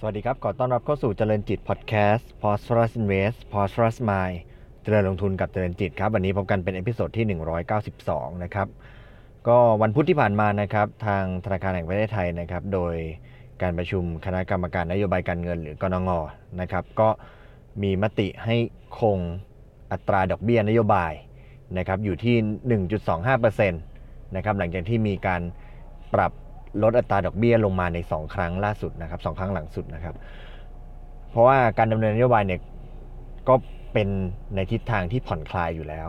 สวัสดีครับ ขอต้อนรับเข้าสู่เจริญจิตพอดแคสต์ Prosperous Invest Prosperous Mind เจริญลงทุนกับเจริญจิตครับ วันนี้พบกันเป็น episode ที่ 192 นะครับ ก็วันพุธที่ผ่านมานะครับ ทางธนาคารแห่งประเทศไทยนะครับ โดยการประชุมคณะกรรมการนโยบายการเงินหรือกนงนะครับ ก็มีมติให้คงอัตราดอกเบี้ยนโยบายนะครับอยู่ที่ 1.25%นะครับ หลังจากที่มีการปรับ ลดอัตราดอกเบี้ยลงมาใน 2 ครั้งล่าสุดนะครับสครั้งหลังสุดนะครับ เพราะว่าการดำเนินนโยบายเนี่ยก็เป็นในทิศทางที่ผ่อนคลายอยู่แล้ว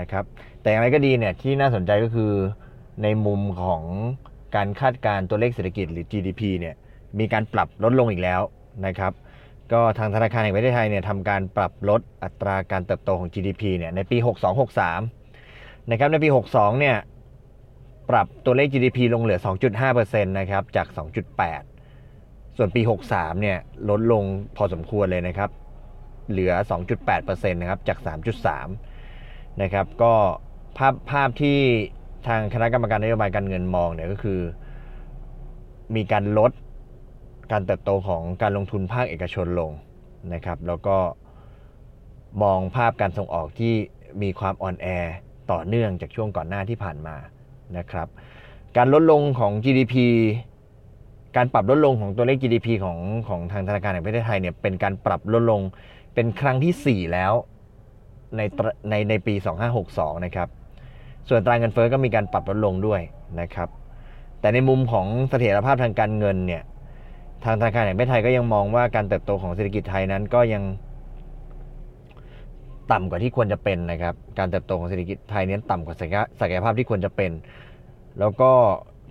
นะครับ แต่อย่างไรก็ดีเนี่ยที่น่าสนใจก็คือในมุมของการคาดการตัวเลขเศรษฐกิจหรือ GDP เนี่ยมีการปรับลดลงอีกแล้วนะครับ ก็ทางธนาคารแห่งประเทศไทยเนี่ยทำการปรับลดอัตราการเติบโตของ GDP เนี่ยในปี 6263 นะครับในปี 62เนี่ย ปรับตัวเลข GDP ลงเหลือ 2.5%นะครับ จาก 2.8 ส่วนปี 63 เนี่ย ลดลงพอสมควรเลยนะครับ เหลือ 2.8%นะครับ จาก 3.3 นะครับ ก็ภาพภาพที่ทางคณะกรรมการนโยบายการเงินมองเนี่ยก็คือ มีการลดการเติบโตของการลงทุนภาคเอกชนลงนะครับ แล้วก็มองภาพการส่งออกที่มีความอ่อนแอต่อเนื่องจากช่วงก่อนหน้าที่ผ่านมา นะครับ การลดลงของ GDP การปรับลดลงของตัวเลข GDP ของของทางธนาคารแห่งประเทศไทยเนี่ยเป็นการปรับลดลงเป็นครั้งที่ 4 แล้วในในในปี 2562 นะครับ ส่วนตราเงินเฟ้อก็มีการปรับลดลงด้วยนะครับ แต่ในมุมของเสถียรภาพทางการเงินเนี่ยทางธนาคารแห่งประเทศไทยก็ยังมองว่าการเติบโตของเศรษฐกิจไทยนั้นก็ยัง ต่ำกว่าที่ควรจะเป็นนะครับ การเติบโตของเศรษฐกิจไทยเนี้ต่ำกว่าศักยภาพที่ควรจะเป็น แล้วก็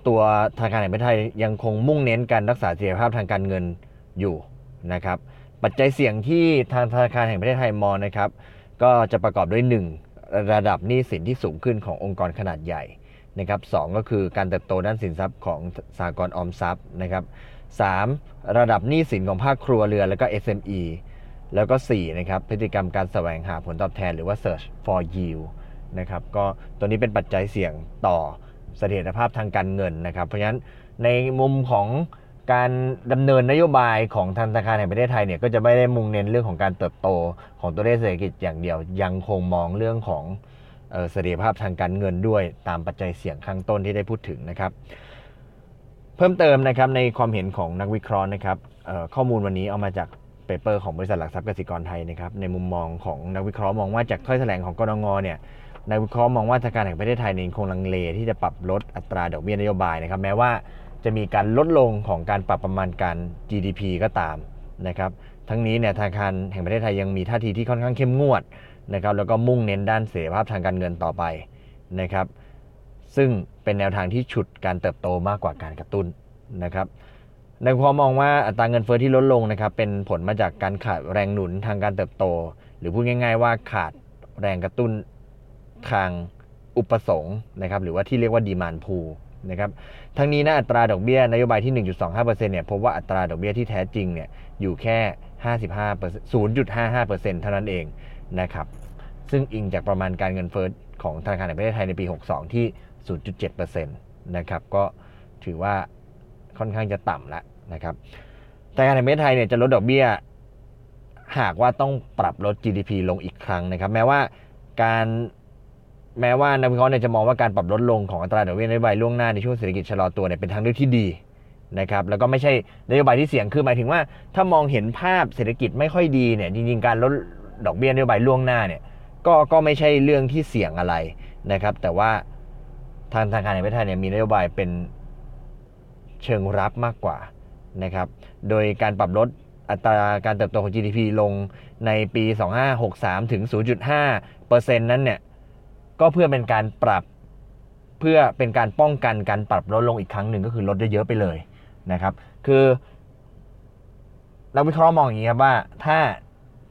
ตัวธนาคารแห่งประเทศไทยยังคงมุ่งเน้นการรักษาเสถียรภาพทางการเงินอยู่นะครับ ปัจจัยเสี่ยงที่ทางธนาคารแห่งประเทศไทยมองนะครับ ก็จะประกอบด้วย 1. ระดับหนี้สินที่สูงขึ้นขององค์กรขนาดใหญ่นะครับสก็คือการเติบโตด้านสินทรัพย์ของสากลออมทรัพย์นะครับ 3. ระดับหนี้สินของภาคครัวเรือนและก็ SME แล้วก็4นะครับพฤติกรรมการแสวงหาผลตอบแทนหรือว่า search for yield นะครับก็ตัวนี้เป็นปัจจัยเสี่ยงต่อเสถียรภาพทางการเงินนะครับ เพราะฉะนั้นในมุมของการดำเนินนโยบายของธนาคารแห่งประเทศไทยเนี่ยก็จะไม่ได้มุ่งเน้นเรื่องของการเติบโตของตัวเลขเศรษฐกิจอย่างเดียว ยังคงมองเรื่องของเสถียรภาพทางการเงินด้วยตามปัจจัยเสี่ยงข้างต้นที่ได้พูดถึงนะครับ เพิ่มเติมนะครับในความเห็นของนักวิเคราะห์นะครับข้อมูลวันนี้เอามาจาก paper ของบริษัทหลักทรัพย์กสิกรไทยนะครับในมุมมองของนักวิเคราะห์มองว่าจากถ้อยแถลงของกนงเนี่ยนักวิเคราะห์มองว่าธนาคารแห่งประเทศไทยยังคงลังเลที่จะปรับลดอัตราดอกเบี้ยนโยบายนะครับแม้ว่าจะมีการลดลงของการปรับประมาณการ GDP ก็ตามนะครับทั้งนี้เนี่ยธนาคารแห่งประเทศไทยยังมีท่าทีที่ค่อนข้างเข้มงวดนะครับแล้วก็มุ่งเน้นด้านเสรีภาพทางการเงินต่อไปนะครับซึ่งเป็นแนวทางที่ฉุดการเติบโตมากกว่าการกระตุ้นนะครับ นักวิเคราะห์มองว่าอัตราเงินเฟอ้อที่ลดลงนะครับเป็นผลมาจากการขาดแรงหนุนทางการเติบโต หรือพูดง่าย ๆ ว่าขาดแรงกระตุ้นทางอุปสงค์นะครับหรือว่าที่เรียกว่าดีมานพูนะครับทั้งนี้นะอัตราดอกเบี้ยนโยบายที่ 1.25%เนี่ยพบว่าอัตราดอกเบี้ยที่แท้จริงเนี่ยอยู่แค่ 55% 0.55%เท่านั้นเองนะครับซึ่งอิงจากประมาณการเงินเฟ้อของธนาคารแห่งประเทศไทยในปี 62 ที่ 0.7%นะครับก็ถือว่า ค่อนข้างจะต่ำแล้วนะครับแต่การแห่งประเทศไทยเนี่ยจะลดดอกเบี้ย หากว่าต้องปรับลด GDP ลงอีกครั้งนะครับ แม้ว่าการแม้ว่านักวิเคราะห์เนี่ยจะมองว่าการปรับลดลงของอัตราดอกเบี้ยนโยบายล่วงหน้าในช่วงเศรษฐกิจชะลอตัวเนี่ยเป็นทางเลือกที่ดีนะครับแล้วก็ไม่ใช่นโยบายที่เสี่ยงคือหมายถึงว่า ถ้ามองเห็นภาพเศรษฐกิจไม่ค่อยดีเนี่ยจริงๆการลดดอกเบี้ยนโยบายล่วงหน้าเนี่ยก็ก็ไม่ใช่เรื่องที่เสี่ยงอะไรนะครับ แต่ว่าทางธนาคารแห่งประเทศไทยเนี่ยมีนโยบายเป็น เชิงรับมากกว่านะครับ โดยการปรับลดอัตราการเติบโตของ GDP ลงในปี 2563 ถึง 0.5%นั้นเนี่ย ก็เพื่อเป็นการปรับเพื่อเป็นการป้องกันการปรับลดลงอีกครั้งหนึ่งก็คือลดเยอะไปเลยนะครับ คือนักวิเคราะห์มองอย่างนี้ครับว่าถ้า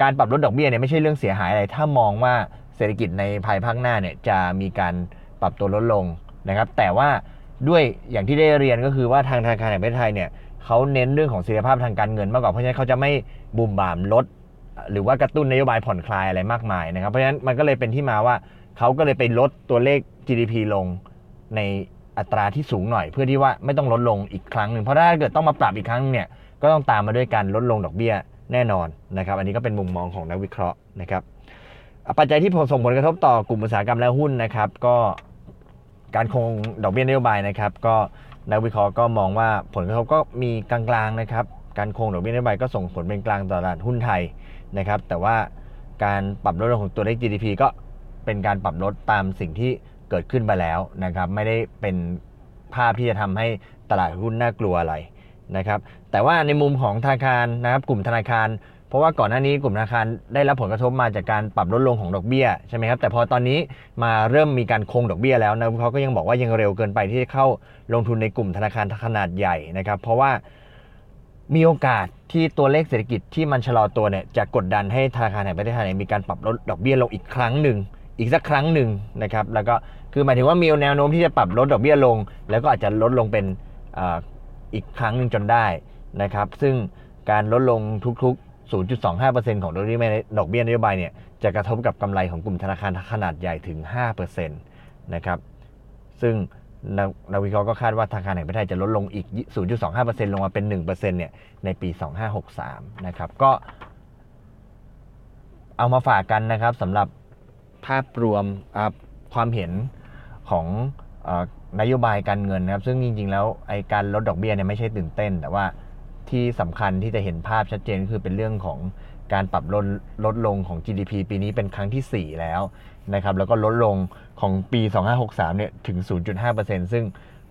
การปรับลดดอกเบี้ยเนี่ยไม่ใช่เรื่องเสียหายอะไร ถ้ามองว่าเศรษฐกิจในภายภาคหน้าเนี่ยจะมีการปรับตัวลดลงนะครับ แต่ว่า ด้วยอย่างที่ได้เรียนก็คือว่าทางธนาคารแห่งประเทศไทยเนี่ยเขาเน้นเรื่องของเสถียรภาพทางการเงินมากกว่าเพราะฉะนั้นเขาจะไม่บุ่มบ่ามลด หรือว่ากระตุ้นนโยบายผ่อนคลายอะไรมากมายนะครับเพราะฉะนั้นมันก็เลยเป็นที่มาว่าเขาก็เลยไปลดตัวเลข GDP ลงในอัตราที่สูงหน่อย เพื่อที่ว่าไม่ต้องลดลงอีกครั้งหนึ่งเพราะถ้าเกิดต้องมาปรับอีกครั้งเนี่ยก็ต้องตามมาด้วยการลดลงดอกเบี้ยแน่นอนนะครับ อันนี้ก็เป็นมุมมองของนักวิเคราะห์นะครับปัจจัยที่ส่งผลกระทบต่อกลุ่มอุตสาหกรรมและหุ้นนะครับ ก็ การคงดอกเบี้ยนโยบายนะครับ ก็นักวิเคราะห์ก็มองว่าผลกระทบก็มีกลางๆนะครับ การคงดอกเบี้ยนโยบายก็ส่งผลเป็นกลางต่อตลาดหุ้นไทยนะครับ แต่ว่าการปรับลดลงของตัวเลข GDP ก็เป็นการปรับลดตามสิ่งที่เกิดขึ้นไปแล้วนะครับ ไม่ได้เป็นภาพที่จะทำให้ตลาดหุ้นน่ากลัวอะไรนะครับ แต่ว่าในมุมของธนาคารนะครับ กลุ่มธนาคาร เพราะว่าก่อนหน้านี้กลุ่มธนาคารได้รับผลกระทบมาจากการปรับลดลงของดอกเบี้ยใช่ไหมครับแต่พอตอนนี้มาเริ่มมีการคงดอกเบี้ยแล้วนะเขาก็ยังบอกว่ายังเร็วเกินไปที่จะเข้าลงทุนในกลุ่มธนาคารขนาดใหญ่นะครับเพราะว่ามีโอกาสที่ตัวเลขเศรษฐกิจที่มันชะลอตัวเนี่ยจะกดดันให้ธนาคารแห่งประเทศไทยมีการปรับลดดอกเบี้ยลงอีกครั้งหนึ่งอีกสักครั้งหนึ่งนะครับแล้วก็คือหมายถึงว่ามีแนวโน้มที่จะปรับลดดอกเบี้ยลง แล้วก็อาจจะลดลงเป็นอ,อีกครั้งหนึ่งจนได้นะครับ ซึ่งการลดลงทุกๆ 0.25%ของดอกเบี้ยดอกเบี้ยนโยบายเนี่ยจะกระทบกับกำไรของกลุ่มธนาคารขนาดใหญ่ถึง 5%นะครับซึ่งนักวิเคราะห์ก็คาดว่าธนาคารแห่งประเทศไทยจะลดลงอีก 0.25%ลงมาเป็น 1%เนี่ยในปี 2563 นะครับก็เอามาฝากกันนะครับสำหรับภาพรวมความเห็นของอนโยบายการเงินนะครับ ซึ่งจริง ๆ แล้วไอการลดดอกเบี้ยเนี่ยไม่ใช่ตื่นเต้น แต่ว่า ที่สำคัญที่จะเห็นภาพชัดเจนก็คือเป็นเรื่องของการปรับลดลดลงของ GDP ปีนี้เป็นครั้งที่ 4 แล้วนะครับแล้วก็ลดลงของปี 2563 เนี่ยถึง 0.5%ซึ่ง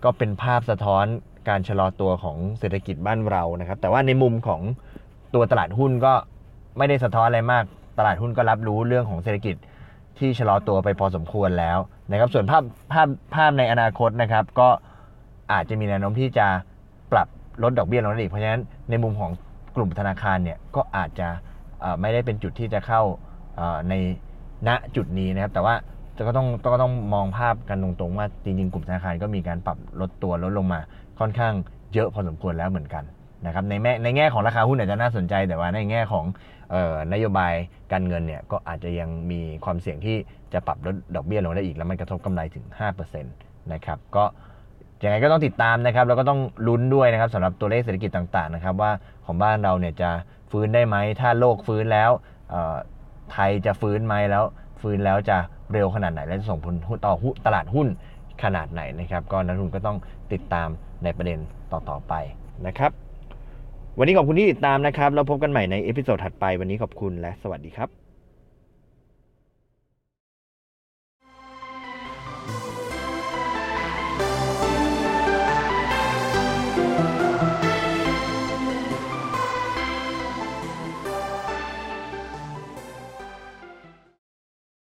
ก็เป็นภาพสะท้อนการชะลอตัวของเศรษฐกิจบ้านเรานะครับ แต่ว่าในมุมของตัวตลาดหุ้นก็ไม่ได้สะท้อนอะไรมาก ตลาดหุ้นก็รับรู้เรื่องของเศรษฐกิจที่ชะลอตัวไปพอสมควรแล้วนะครับส่วนภาพภาพภาพในอนาคตนะครับ ก็อาจจะมีแนวโน้มที่จะปรับ ลดดอกเบี้ยลงได้อีกเพราะฉะนั้นในมุมของกลุ่มธนาคารเนี่ยก็อาจจะไม่ได้เป็นจุดที่จะเข้าในณจุดนี้นะครับ แต่ว่าก็ต้องก็ต้องมองภาพกันตรงๆว่าจริงๆ กลุ่มธนาคารก็มีการปรับลดตัวลดลงมาค่อนข้างเยอะพอสมควรแล้วเหมือนกันนะครับในแง่ในแง่ของราคาหุ้นอาจจะน่าสนใจ แต่ว่าในแง่ของออนโยบายการเงินเนี่ยก็อาจจะยังมีความเสี่ยงที่จะปรับลดดอกเบี้ยลงได้อีก แล้วมันกระทบกำไรถึง 5%นะครับก็ ยังไงก็ต้องติดตามนะครับแล้วก็ต้องลุ้นด้วยนะครับสำหรับตัวเลขเศรษฐกิจต่างๆนะครับว่าของบ้านเราเนี่ยจะฟื้นได้ไหม ถ้าโลกฟื้นแล้วไทยจะฟื้นไหมแล้ว ฟื้นแล้วจะเร็วขนาดไหน และจะส่งผลต่อตลาดหุ้นขนาดไหนนะครับ ก็นักลงทุนก็ต้องติดตามในประเด็นต่อๆไปนะครับ วันนี้ขอบคุณที่ติดตามนะครับ แล้วพบกันใหม่ใน episode ถัดไปวันนี้ขอบคุณและสวัสดีครับ